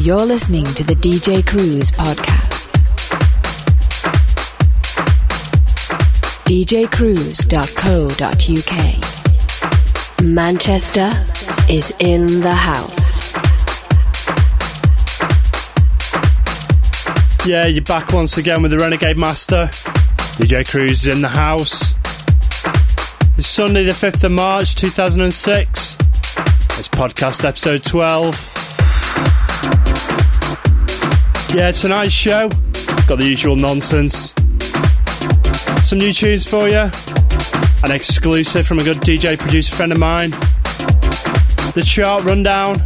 You're listening to the DJ Cruze podcast. djcruze.co.uk. Manchester is in the house. Yeah, you're back once again with the Renegade Master. DJ Cruze is in the house. It's Sunday, the 5th of March 2006. It's podcast episode 12. Yeah, tonight's show, got the usual nonsense. Some new tunes for you, an exclusive from a good DJ producer friend of mine, the chart rundown,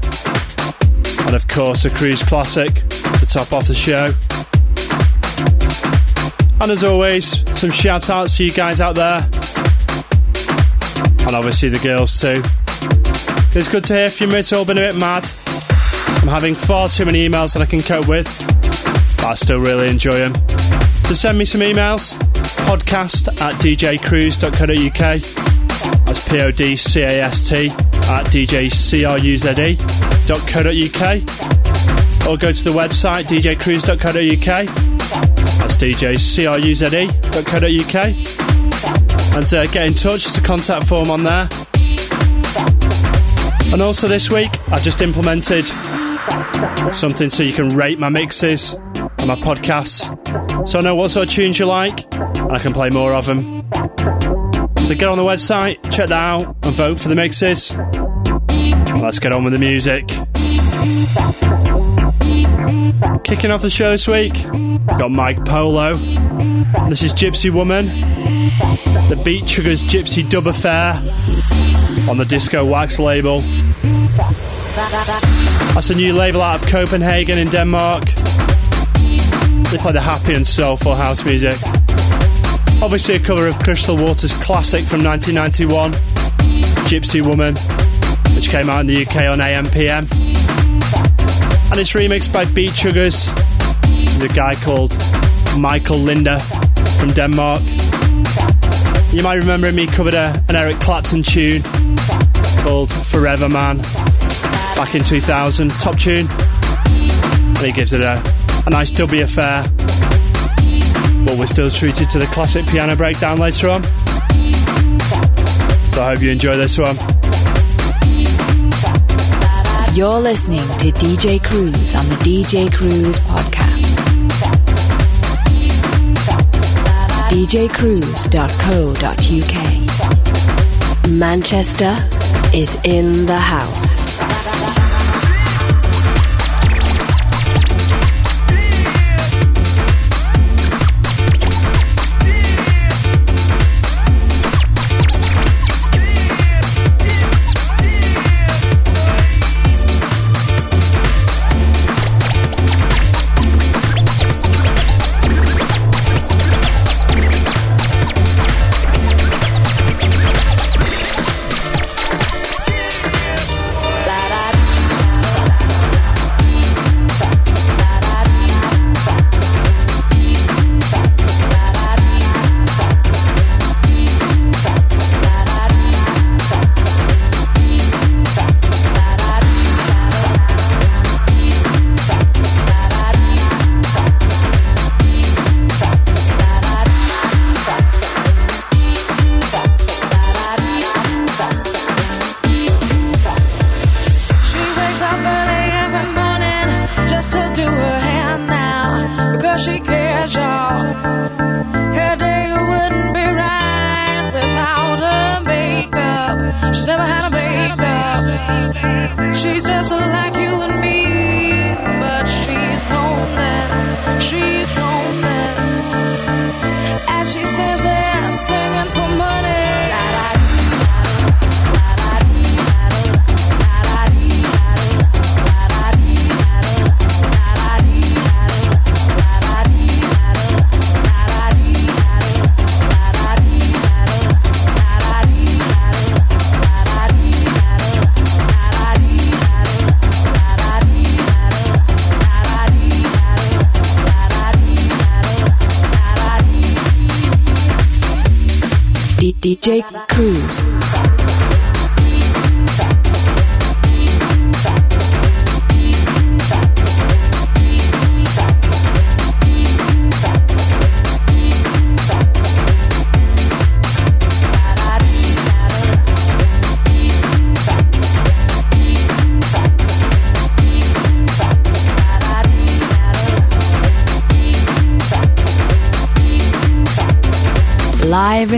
and of course a cruise classic to top off the show. And as always, some shout outs for you guys out there, and obviously the girls too. It's good to hear from you, it's all been a bit mad. I'm having far too many emails that I can cope with, but I still really enjoy them. So send me some emails podcast at djcruze.co.uk. That's P O D C A S T at djcruze.co.uk. Or go to the website djcruze.co.uk. That's djcruze.co.uk. And uh, get in touch, there's a contact form on there. And also this week, I just implemented something so you can rate my mixes and my podcasts. So I know what sort of tunes you like, and I can play more of them. So get on the website, check that out, and vote for the mixes. Let's get on with the music. Kicking off the show this week, got Mike Polo. This is Gypsy Woman, the Beat Sugars Gypsy Dub Affair on the Disco Wax label. That's a new label out of Copenhagen in Denmark. They play the happy and soulful house music. Obviously, a cover of Crystal Waters' classic from 1991, Gypsy Woman, which came out in the UK on AMPM. And it's remixed by Beat Sugars, the guy called Michael Linder from Denmark. You might remember me covered a, an Eric Clapton tune called Forever Man back in 2000, top tune. And he gives it a, a nice dubby affair. But we're still treated to the classic piano breakdown later on. So I hope you enjoy this one. You're listening to DJ Cruze on the DJ Cruze podcast. djcruze.co.uk. Manchester is in the house.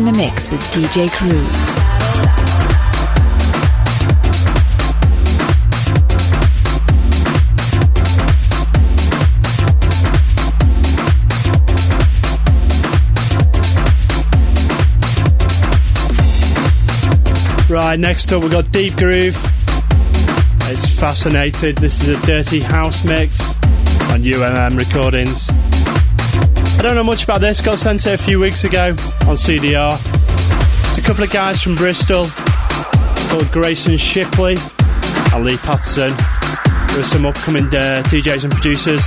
The mix with DJ Cruze. Right, next up we've got Deep Groove. It's fascinated. This is a dirty house mix on UMM recordings. I don't know much about this, got sent it a few weeks ago on CDR. It's a couple of guys from Bristol called Grayson Shipley and Lee Patterson. There are some upcoming uh, DJs and producers.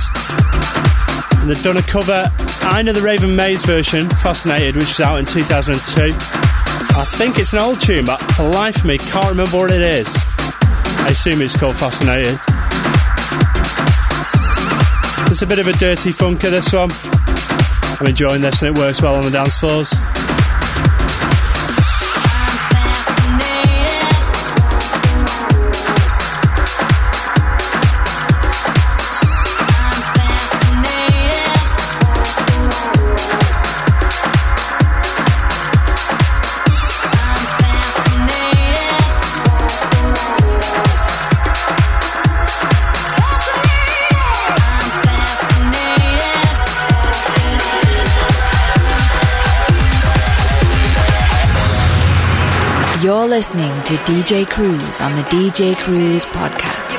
And they've done a cover, I know the Raven Maize version, Fascinated, which was out in 2002. I think it's an old tune, but for life me, can't remember what it is. I assume it's called Fascinated. It's a bit of a dirty funker, this one. I'm enjoying this and it works well on the dance floors. Listening to DJ Cruze on the DJ Cruze podcast.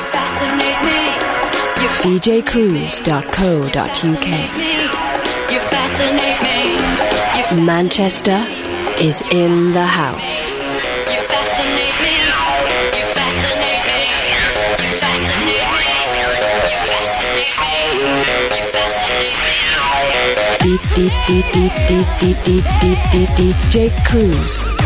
DJCruze.co.uk. Manchester is in the house. DJ Cruze.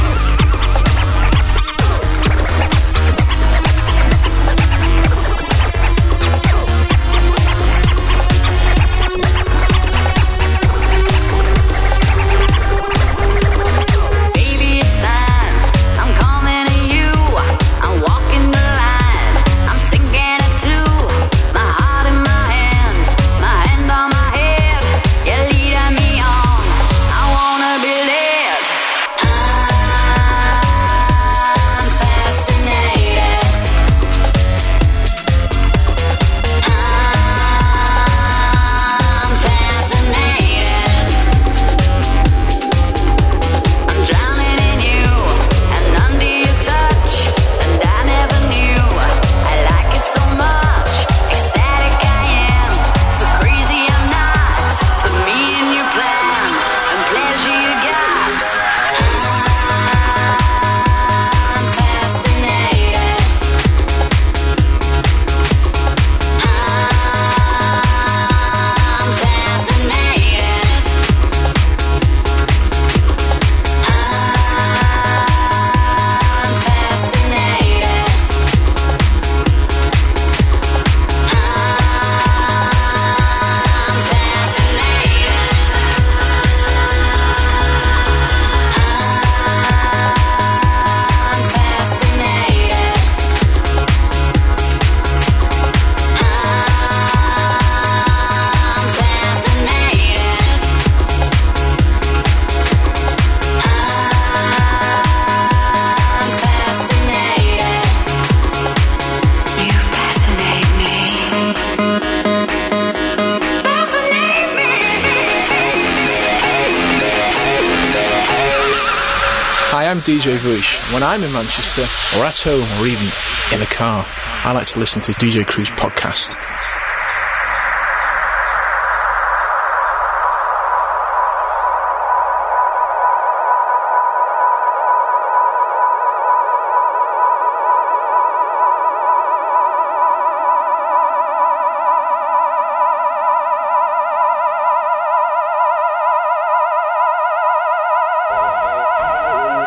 DJ Vush. When I'm in Manchester, or at home, or even in a car, I like to listen to DJ Cruze podcast.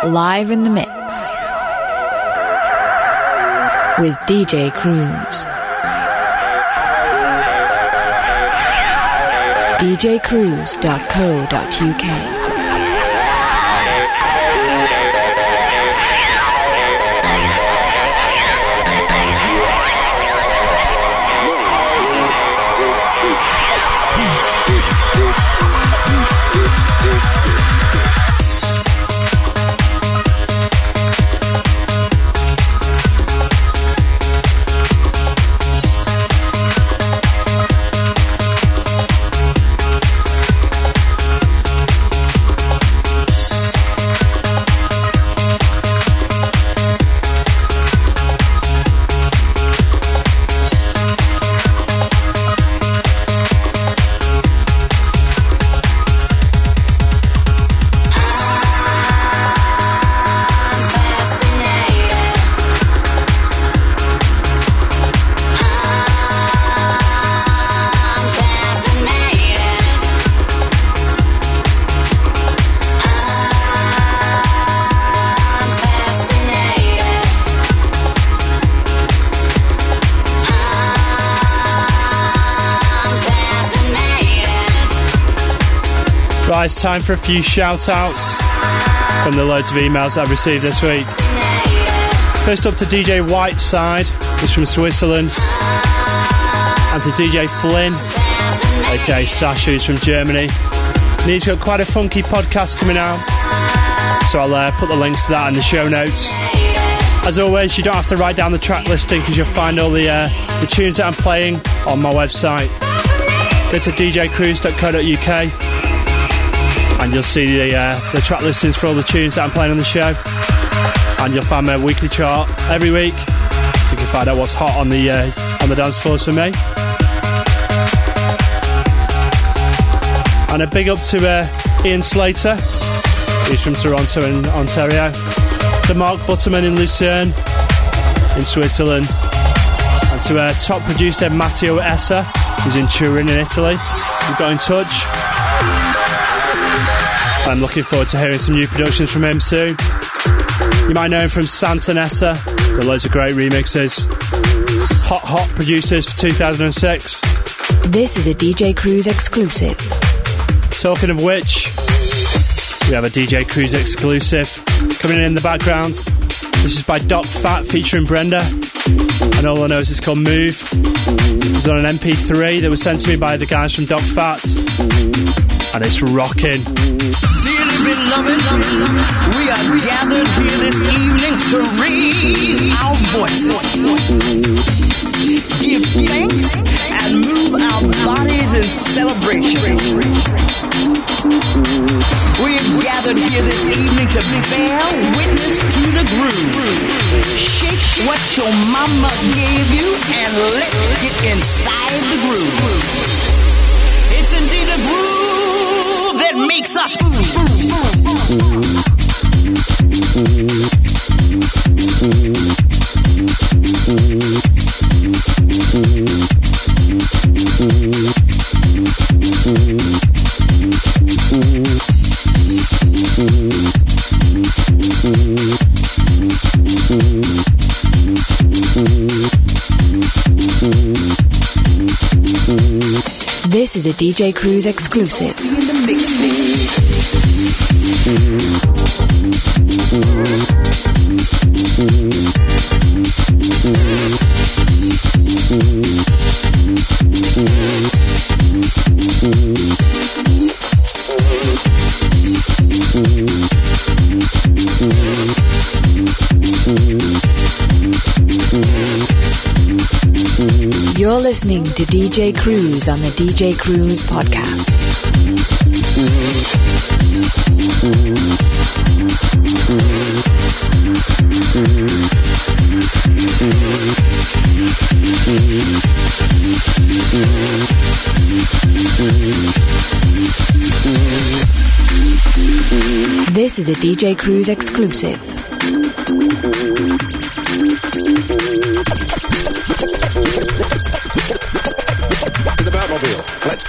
Live in the mix with DJ Cruze. DJCruze.co.uk It's time for a few shout outs from the loads of emails I've received this week. First up to DJ Whiteside, who's from Switzerland, and to DJ Flynn, okay, Sasha, who's from Germany. And he's got quite a funky podcast coming out, so I'll uh, put the links to that in the show notes. As always, you don't have to write down the track listing because you'll find all the, uh, the tunes that I'm playing on my website. Go to djcruze.co.uk and you'll see the, uh, the track listings for all the tunes that I'm playing on the show. And you'll find my weekly chart every week so you can find out what's hot on the, uh, on the dance floors for me. And a big up to uh, Ian Slater, he's from Toronto in Ontario to Mark Butterman in Lucerne, in Switzerland, and to uh, top producer Matteo Essa, who's in Turin in Italy, who got in touch. I'm looking forward to hearing some new productions from him soon. You might know him from Santa Nessa, got loads of great remixes. Hot Hot producers for 2006. This is a DJ Cruze exclusive. Talking of which, we have a DJ Cruze exclusive coming in in the background. This is by Doc Fat featuring Brenda, and all I know is it's called Move. It was on an MP3 that was sent to me by the guys from Doc Fat, and it's rocking. Beloved, we are gathered here this evening to raise our voices, give thanks, and move our bodies in celebration. We are gathered here this evening to bear witness to the groove. Shake what your mama gave you and let's get inside the groove. It's indeed a groove makes us This is a DJ Cruze exclusive. You're listening to DJ Cruze on the DJ Cruze podcast. This is a DJ Cruze exclusive. The Batmobile. Let's,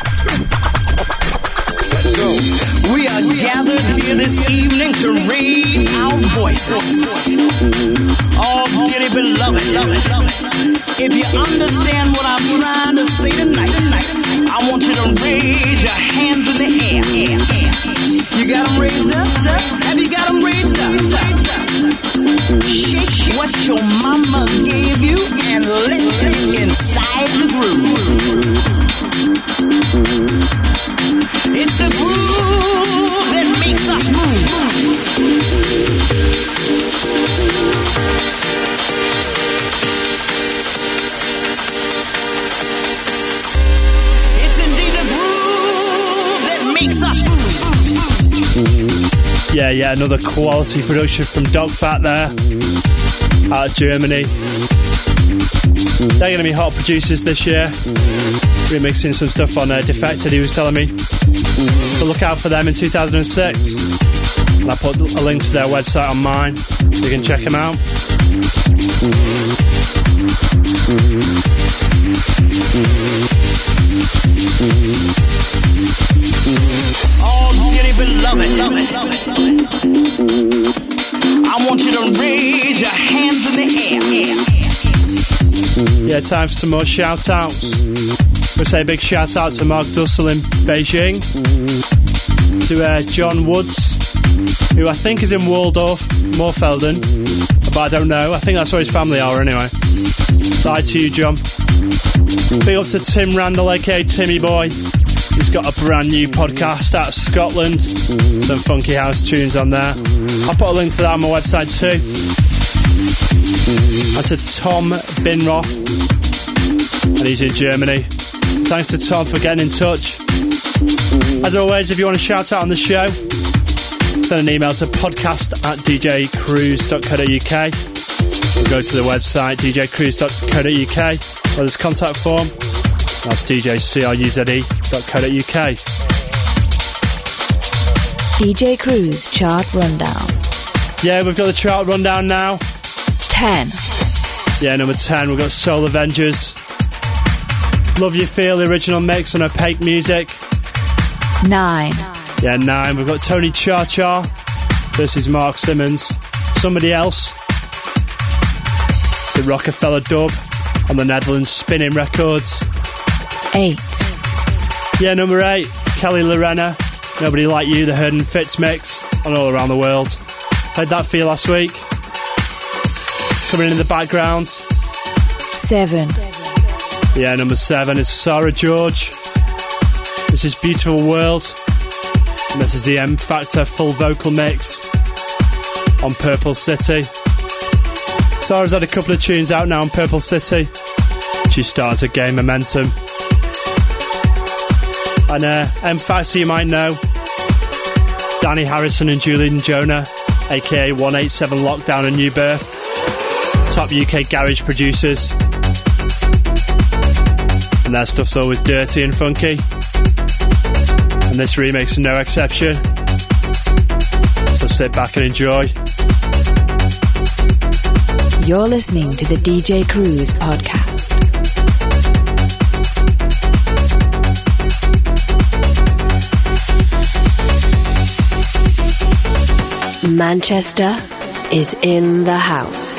let's go. We are gathered here this evening to raise our voices. Oh, dearly beloved, if you understand what I'm trying to say tonight, I want you to raise your hands in the air. You got them raised up? Have you got them raised up? Shake what your mama gave you and let's inside the groove. It's the groove that makes us move. It's indeed the groove that makes us move. Yeah, yeah, another quality production from Dog Fat there, out of Germany. They're going to be hot producers this year, remixing some stuff on uh, Defected, he was telling me. So look out for them in 2006. And I put a link to their website on mine, so you can check them out. Oh, dearly beloved, I want you to raise your hands in the air. Yeah, time for some more shout outs. We'll say a big shout out to Mark Dussel in Beijing. to uh, John Woods, who I think is in Waldorf, Moorfelden, but I don't know. I think that's where his family are anyway. Bye to you, John. Big up to Tim Randall, aka Timmy Boy. He's got a brand new podcast out of Scotland. Some funky house tunes on there. I'll put a link to that on my website too. And to Tom Binroth, and he's in Germany. Thanks to Tom for getting in touch. As always, if you want to shout out on the show, send an email to podcast at djcruze.co.uk or go to the website djcruze.co.uk where there's contact form. That's djcruze.co.uk. DJ Cruze chart rundown. Yeah, we've got the chart rundown now. 10. Yeah, number 10, we've got Soul Avengers. Love You Feel, the original mix on Opaque Music. 9. Yeah, 9, we've got Tony Cha Cha versus Mark Simmons. Somebody else. The Rockefeller dub on the Netherlands Spinnin' Records. 8. Yeah, number 8, Kelly Llorenna. Nobody Like You, the Herdon Fitz mix on All Around the World. Played that for you last week. Coming in the background. 7. Yeah, number seven is Sarah George. This is Beautiful World. And this is the M Factor full vocal mix on Purple City. Sarah's had a couple of tunes out now on Purple City. She's starting to gain momentum. And uh, M Factor, you might know Danny Harrison and Julian Jonah, aka 187 Lockdown and Nu Birth. Top UK garage producers and their stuff's always dirty and funky. And this remix is no exception. So sit back and enjoy. You're listening to the DJ Cruze podcast. Manchester is in the house.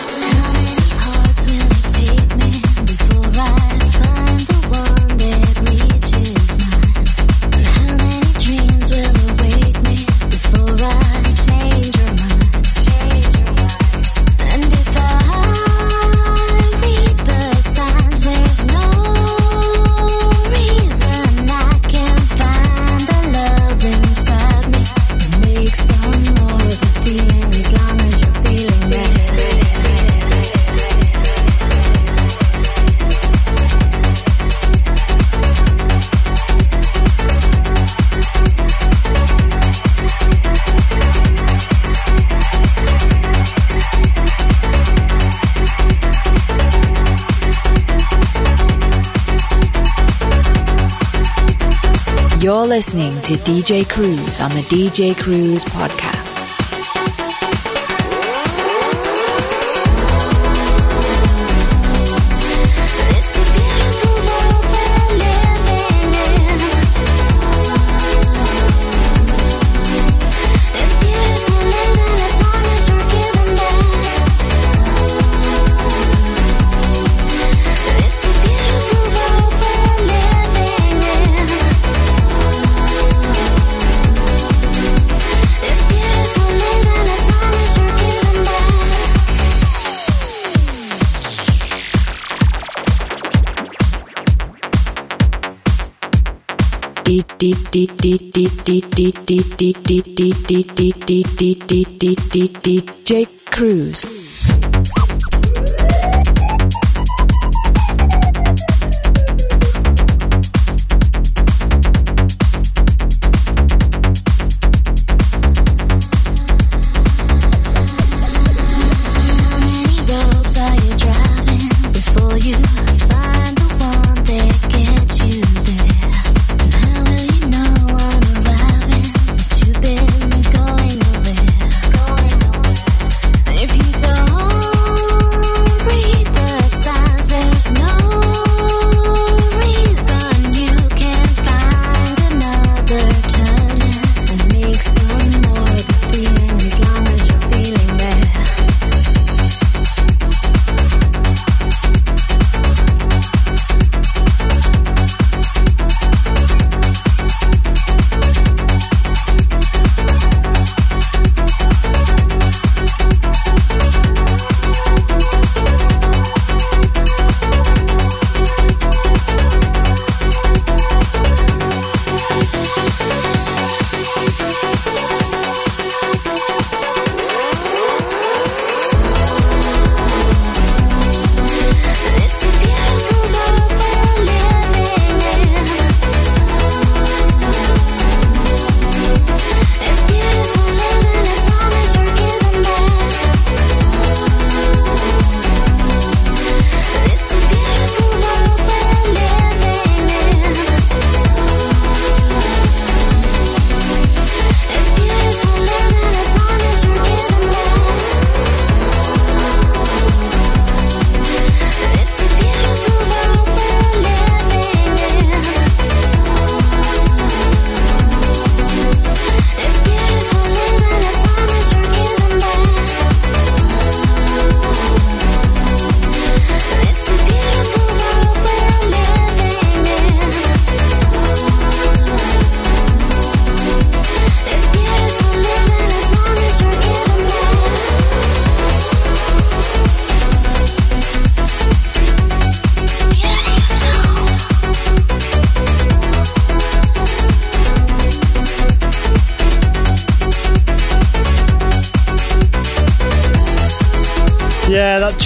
You're listening to DJ Cruze on the DJ Cruze podcast. DJ Cruze.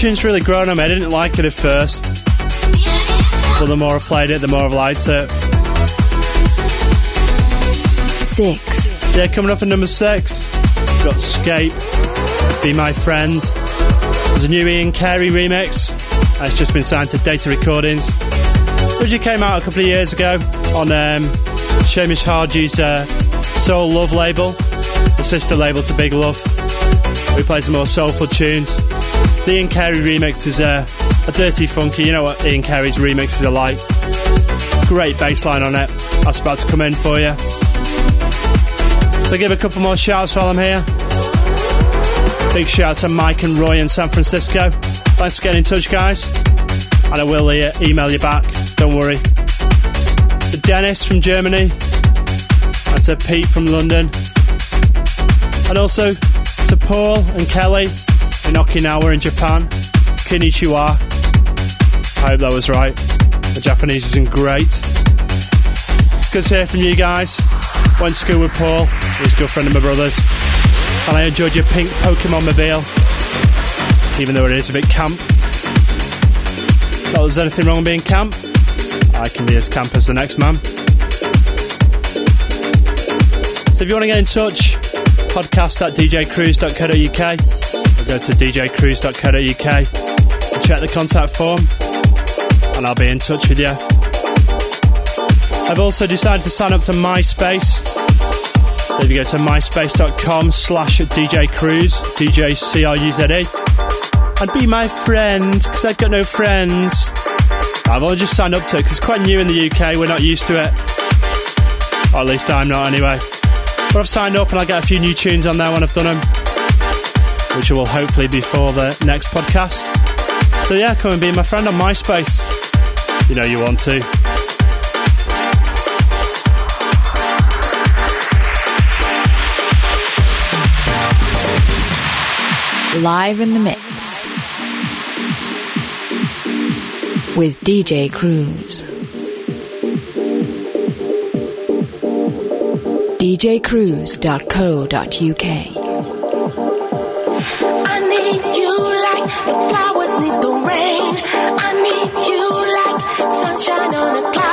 Tune's really grown on me. I didn't like it at first, but the more I played it, the more I've liked it. six, Yeah, coming up at number six, we've got Scape, Be My Friend. There's a new Ian Carey remix. It's just been signed to Data Recordings. Originally came out a couple of years ago on um, Seamus Haji's uh, Soul Love label, sister label to Big Love. Who plays the more soulful tunes. The Ian Carey remix is uh, a dirty funky. You know what Ian Carey's remixes are like. Great bass line on it. That's about to come in for you. So give a couple more shouts while I'm here. Big shout to Mike and Roy in San Francisco. Thanks for getting in touch, guys. And I will uh, email you back. Don't worry. To Dennis from Germany. And to Pete from London. And also to Paul and Kelly in Okinawa in Japan. Konnichiwa. I hope that was right. The Japanese isn't great. It's good to hear from you guys. Went to school with Paul, he's a good friend of my brother's. And I enjoyed your pink Pokemon mobile, even though it is a bit camp. Not there's anything wrong with being camp. I can be as camp as the next man. So if you want to get in touch, podcast at djcruze.co.uk or go to djcruze.co.uk and check the contact form and I'll be in touch with you. I've also decided to sign up to MySpace. If you go to myspace.com slash DJ Cruze, DJ C-R-U-Z-E, and be my friend, because I've got no friends. I've only just signed up to it, because it's quite new in the UK, we're not used to it. Or at least I'm not anyway. But I've signed up and I'll get a few new tunes on there when I've done them, which will hopefully be for the next podcast. So yeah, come and be my friend on MySpace. You know you want to. live in the mix. With DJ Cruze. djcruze.co.uk. I need you like the flowers need the rain. I need you like sunshine on a cloudy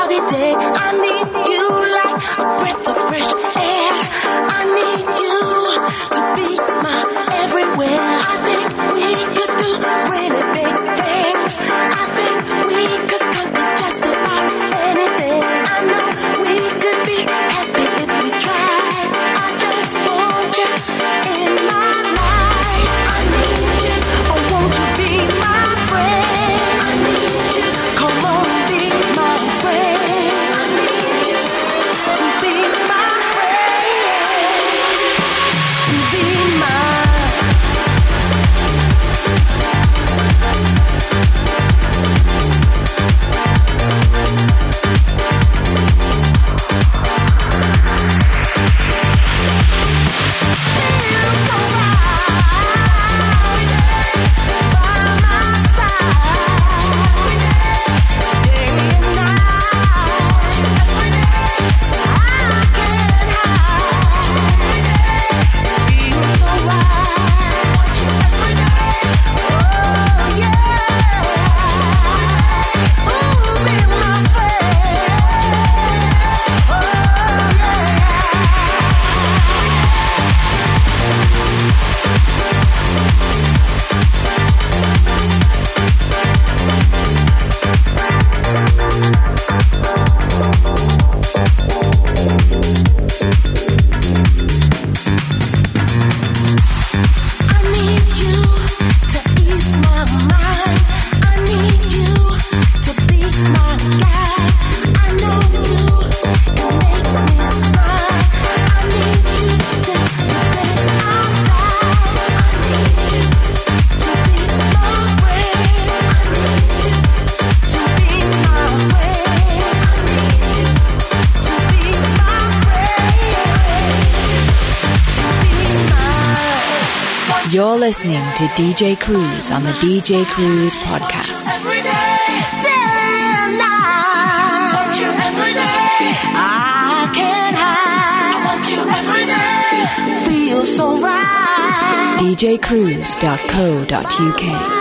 listening to DJ Cruze on the DJ Cruze podcast. Every day, day and night. Want you every day. I can't hide. I want you every day. Feel so right. djcruze.co.uk.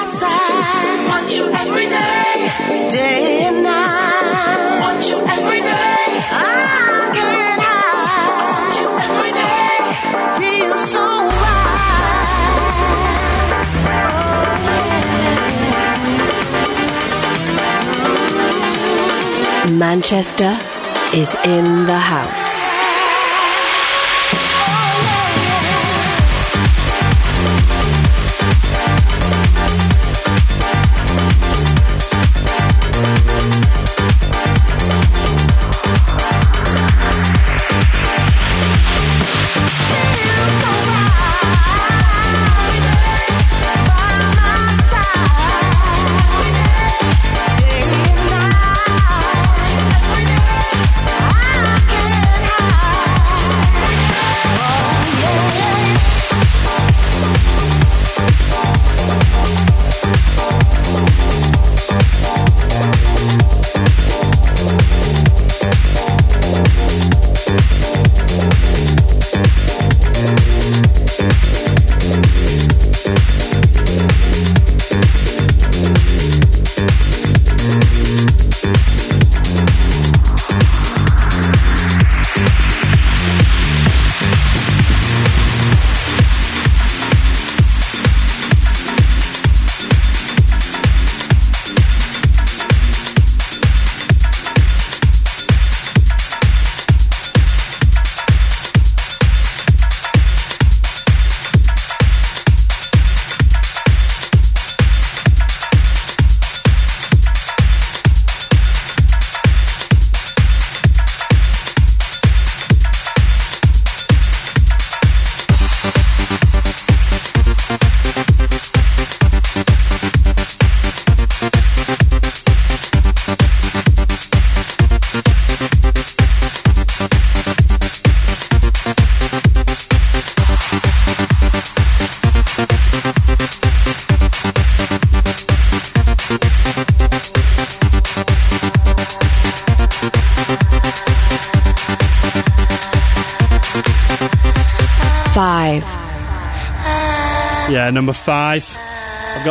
Manchester is in the house.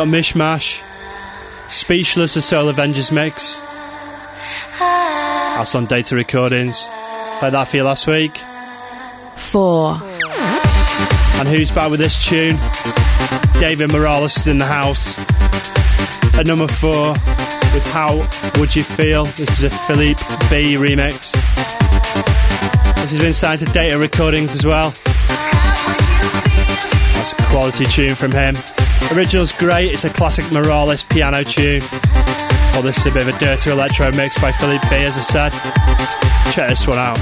Got Mishmash. Speechless, the Soul Avengers mix. That's on Data Recordings. Played that for you last week. Four. And who's back with this tune? David Morales is in the house. At number four, with How Would You Feel? This is a Philippe B remix. This has been signed to Data Recordings as well. That's a quality tune from him. Original's great, it's a classic Morales piano tune. Well, this is a bit of a dirty electro mix by Philippe B, as I said. Check this one out.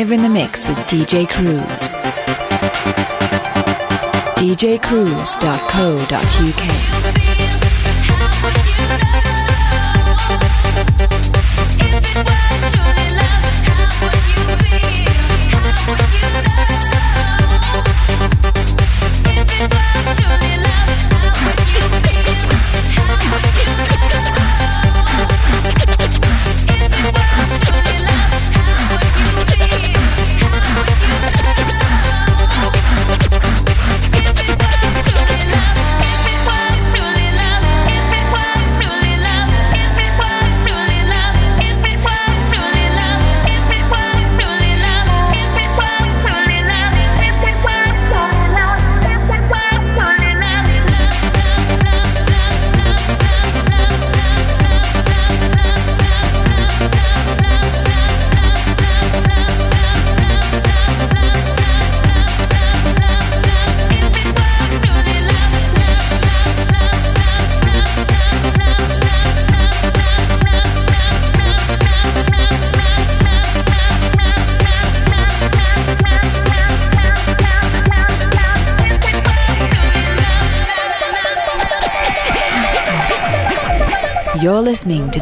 Live in the mix with DJ Cruze. djcruze.co.uk.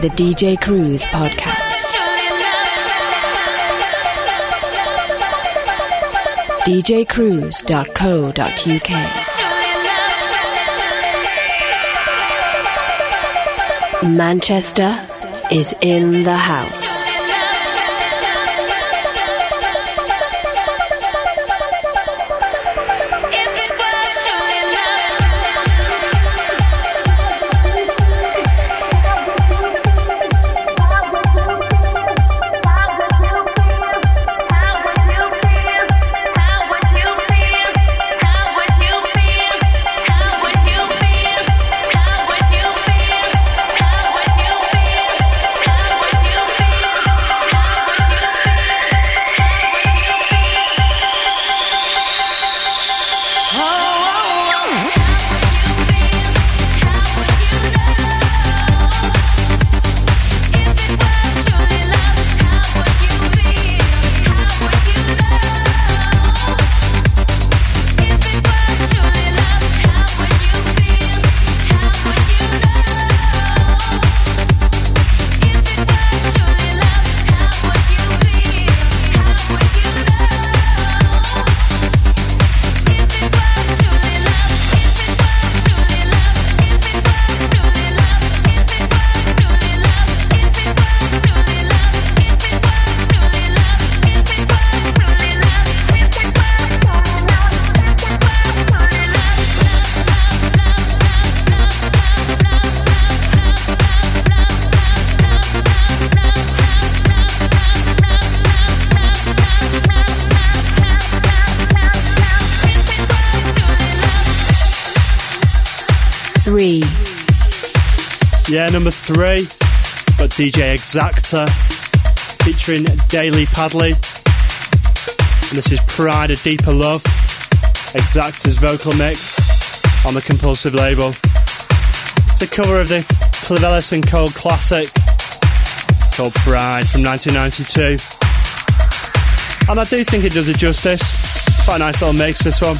the DJ Cruze podcast. djcruze.co.uk. Manchester is in the house. DJ Exacta featuring Daily Padley. And this is Pride, of Deeper Love. Exacta's vocal mix on the Compulsive label. It's a cover of the Clivillés and classic called Pride from 1992. And I do think it does it justice. Quite a nice little mix, this one.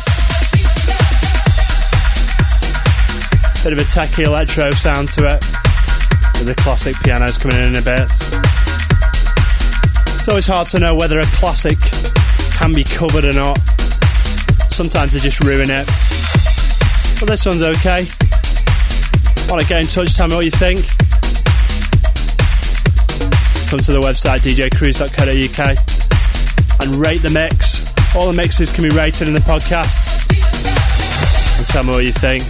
Bit of a techie electro sound to it, the classic pianos coming in a bit. It's always hard to know whether a classic can be covered or not. Sometimes they just ruin it. But this one's okay. Want to get in touch, tell me what you think? Come to the website djcruze.co.uk and rate the mix. All the mixes can be rated in the podcast. And tell me what you think.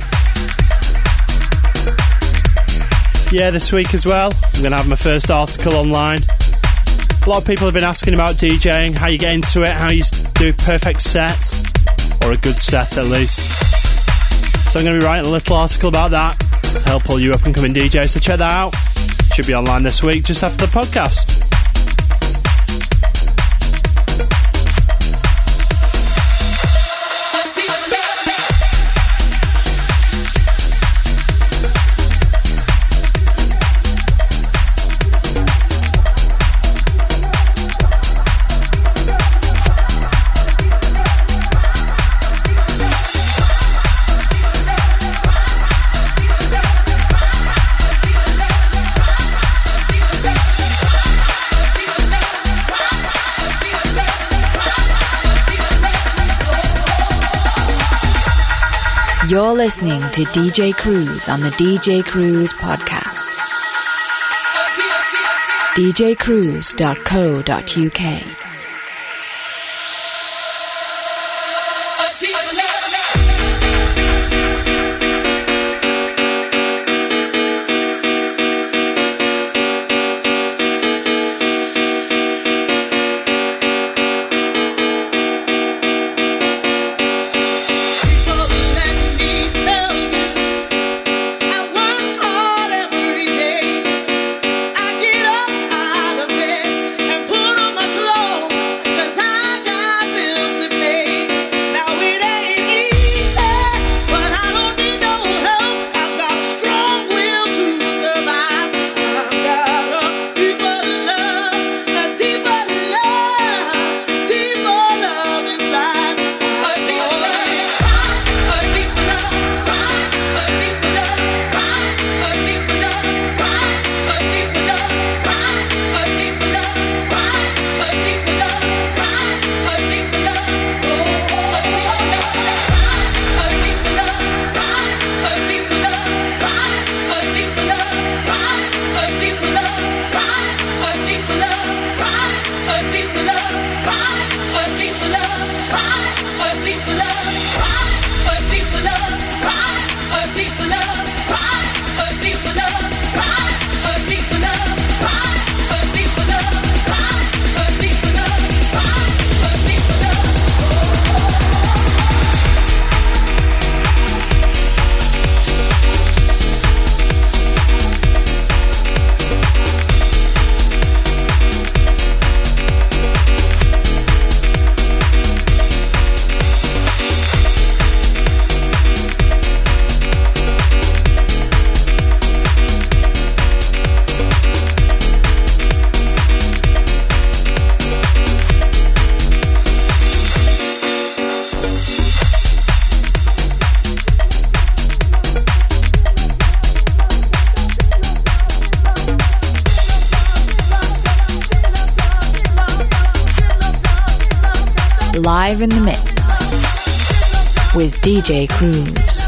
Yeah, this week as well, I'm going to have my first article online. A lot of people have been asking about DJing, how you get into it, how you do a perfect set, or a good set at least. So I'm going to be writing a little article about that to help all you up and coming DJs. So check that out. Should be online this week just after the podcast. You're listening to DJ Cruze on the DJ Cruze podcast. djcruze.co.uk. live in the mix with DJ Cruze.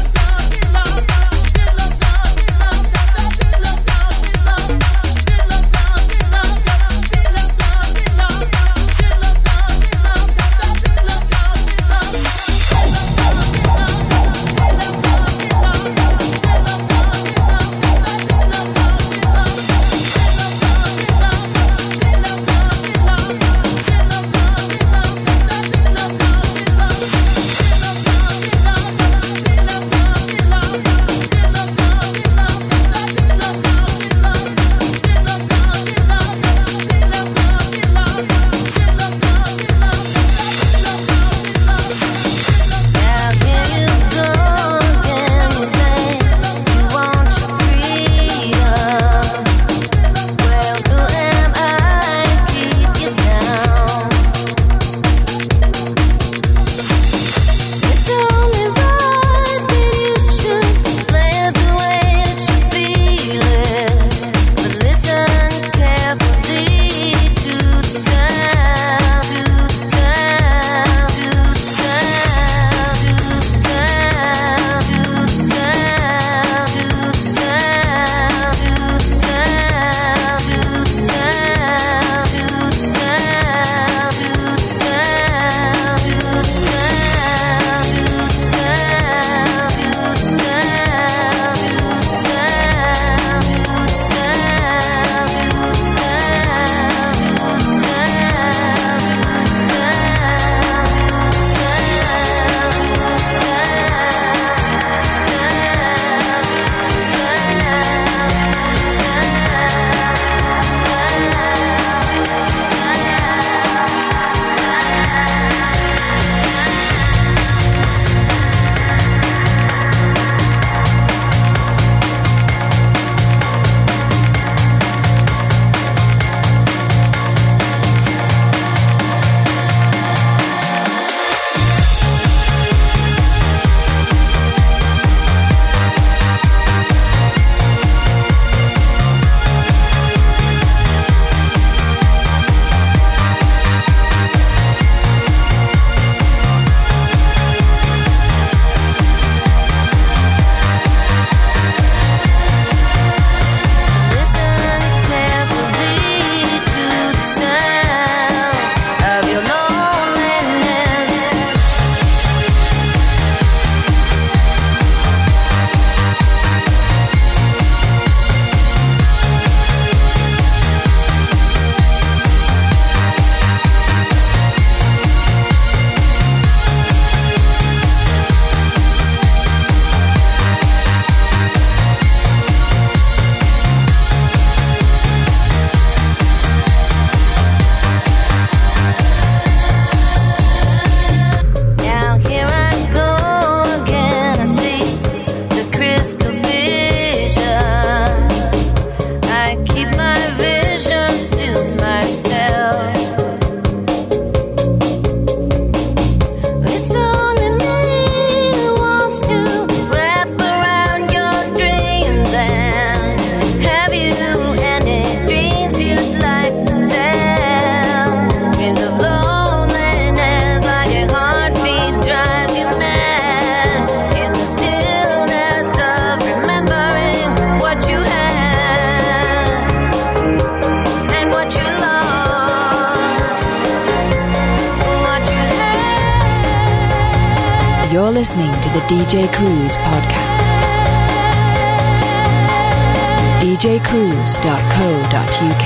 DJCruze.co.uk.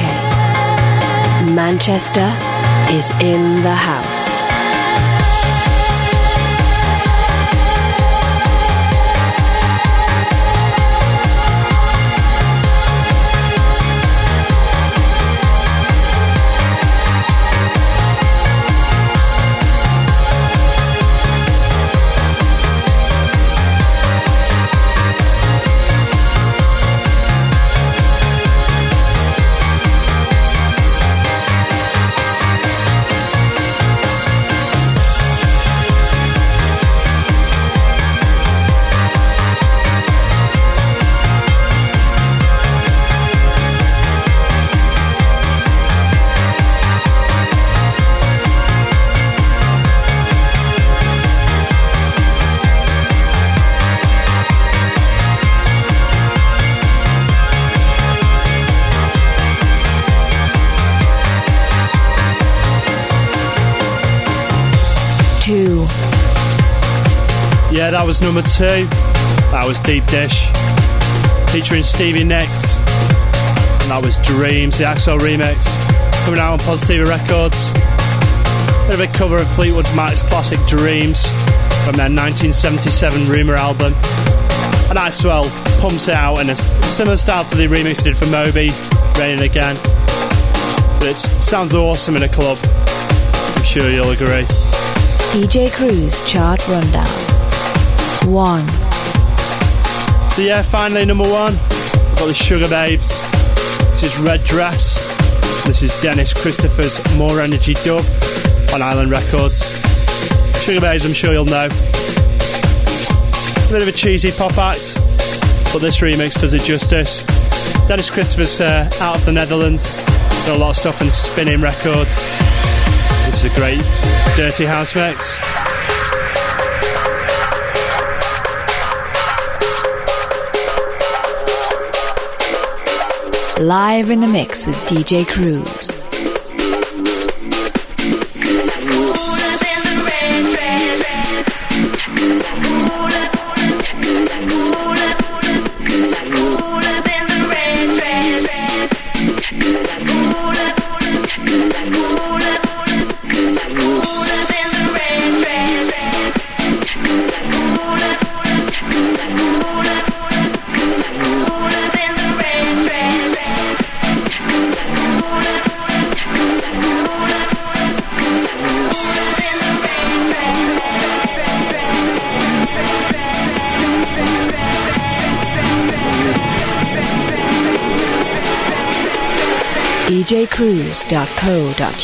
Manchester is in the house. That was number two. That was Deep Dish, featuring Stevie Nicks. And that was Dreams, the Axwell remix, coming out on Positiva Records. A bit of a cover of Fleetwood Mac's classic Dreams from their 1977 Rumour album. And Axwell pumps it out in a similar style to the remix did for Moby, Raining Again. But it sounds awesome in a club. I'm sure you'll agree. DJ Cruze chart rundown. One. So yeah, finally number one. We've got the Sugababes. This is Red Dress. This is Dennis Christopher's More Energy dub on Island Records. Sugababes, I'm sure you'll know. A bit of a cheesy pop act, but this remix does it justice. Dennis Christopher's uh, out of the Netherlands. Got a lot of stuff in Spinnin' Records. This is a great dirty house mix. Live in the mix with DJ Cruze. djcruze.co.uk.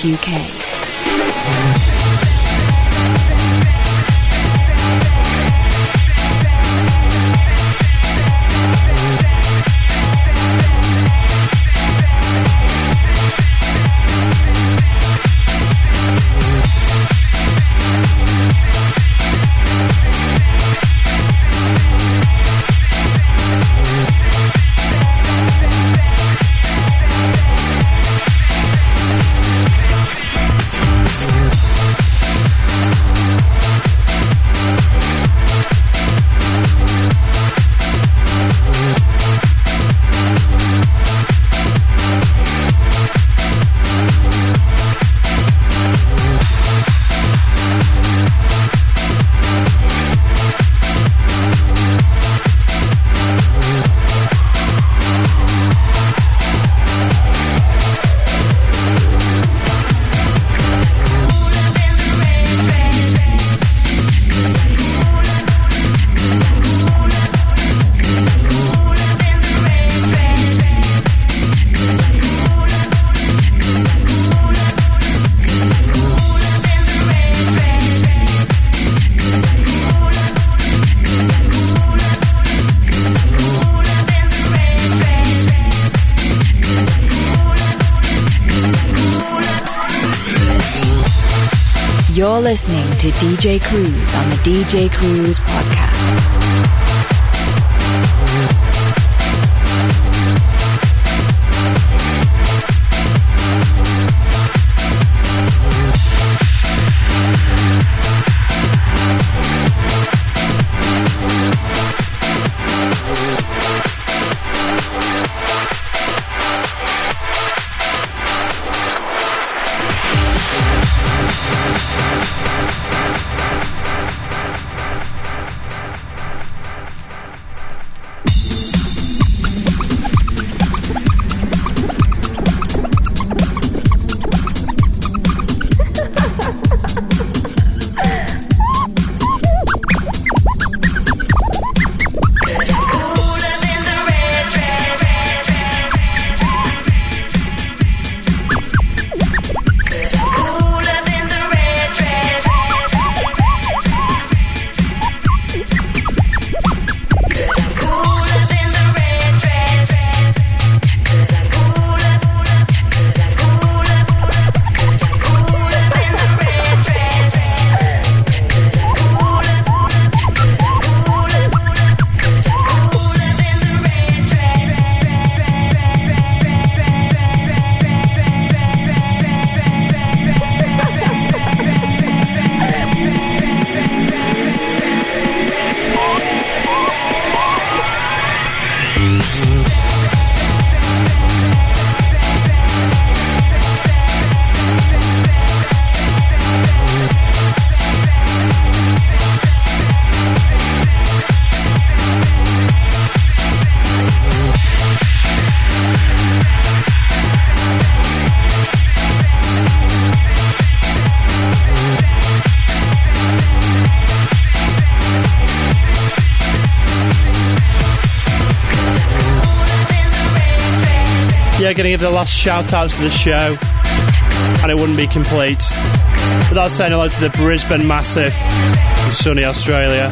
You're listening to DJ Cruze on the DJ Cruze podcast. Yeah, gonna give the last shout outs to the show, and it wouldn't be complete without saying hello to the Brisbane Massive in sunny Australia.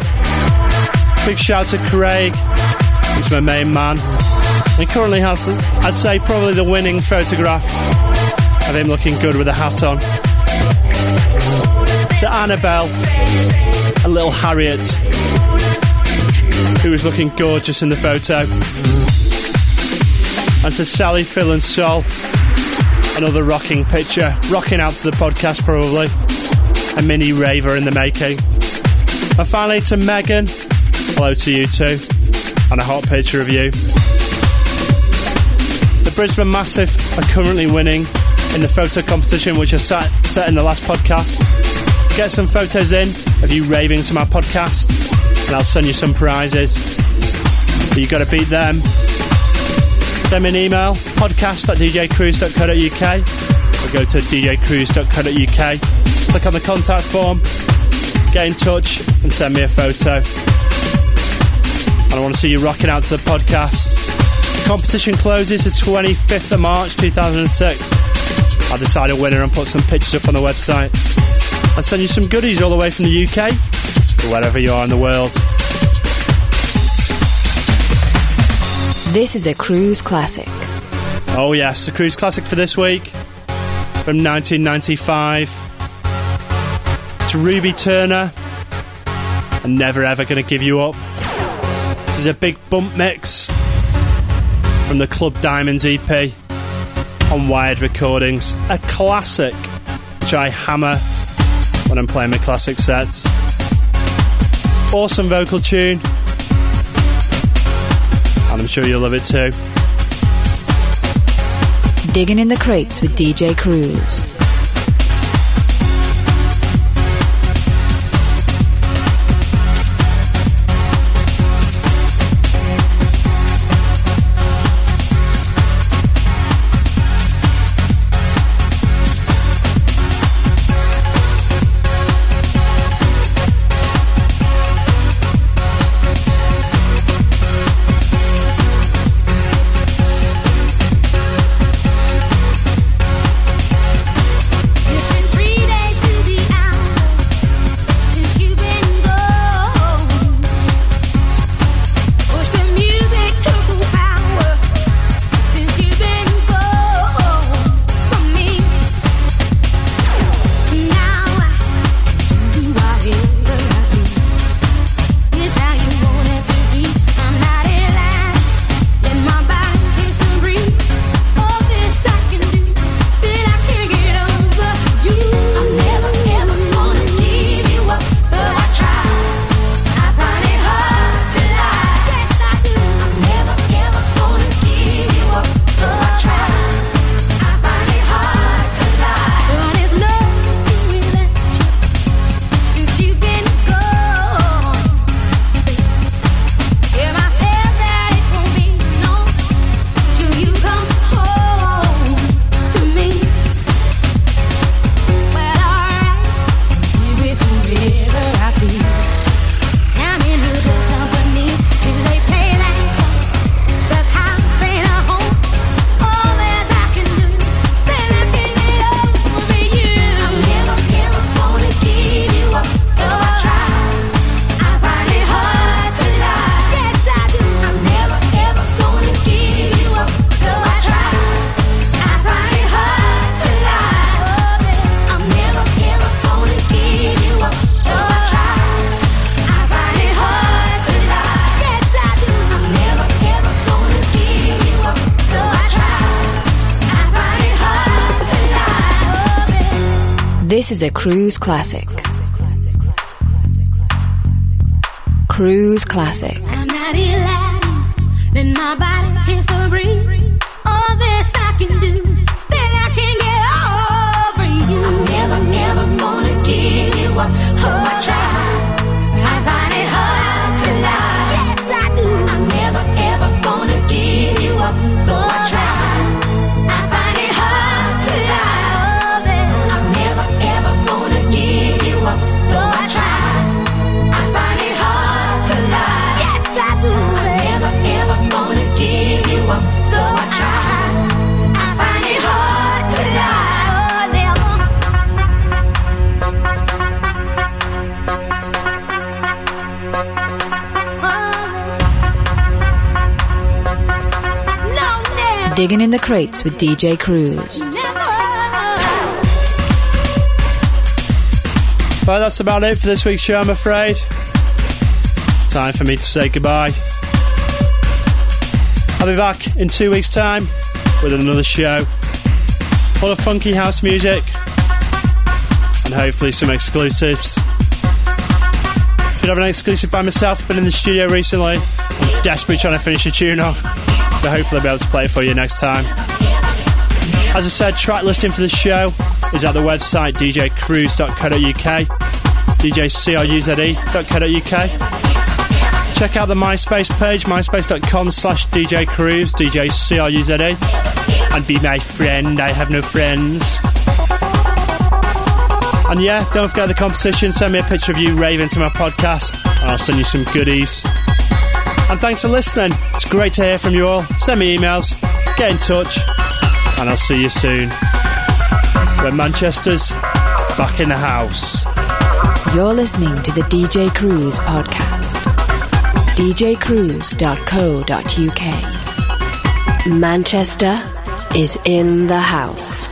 Big shout to Craig, who's my main man. He currently has, I'd say, probably the winning photograph of him looking good with a hat on. To Annabelle, and little Harriet, who was looking gorgeous in the photo. And to Sally, Phil, and Sol, another rocking picture, rocking out to the podcast probably. A mini raver in the making. And finally to Megan, hello to you too, and a hot picture of you. The Brisbane Massive are currently winning in the photo competition, which I set, set in the last podcast. Get some photos in of you raving to my podcast, and I'll send you some prizes. But you got to beat them. Send me an email, podcast at djcruze.co.uk, or go to djcruze.co.uk. Click on the contact form, get in touch, and send me a photo. And I want to see you rocking out to the podcast. The competition closes the 25th of March 2006. I'll decide a winner and put some pictures up on the website. I'll send you some goodies all the way from the UK or wherever you are in the world. This is a Cruze classic. Oh, yes, a Cruze classic for this week from 1995. It's Ruby Turner and Never Ever Gonna Give You Up. This is a big bump mix from the Club Diamonds EP on Wired Recordings. A classic which I hammer when I'm playing my classic sets. Awesome vocal tune. And I'm sure you'll love it too. Digging in the crates with DJ Cruze. This is a Cruze classic. Cruze classic. Digging in the crates with DJ never. Well, that's about it for this week's show, I'm afraid. Time for me to say goodbye. I'll be back in two weeks' time with another show full of funky house music and hopefully some exclusives. Should have an exclusive by myself. Been in the studio recently. I'm desperately trying to finish a tune off. So hopefully I'll be able to play it for you next time. As I said, track listing for the show is at the website djcruise.co.uk, djcruze.co.uk. Check out the MySpace page, myspace.com slash djcruise, djcruze, and be my friend. I have no friends. And yeah, don't forget the competition. Send me a picture of you raving to my podcast. I'll send you some goodies. And thanks for listening. It's great to hear from you all. Send me emails, get in touch, and I'll see you soon. When Manchester's back in the house. You're listening to the DJ Cruze podcast. djcruze.co.uk. Manchester is in the house.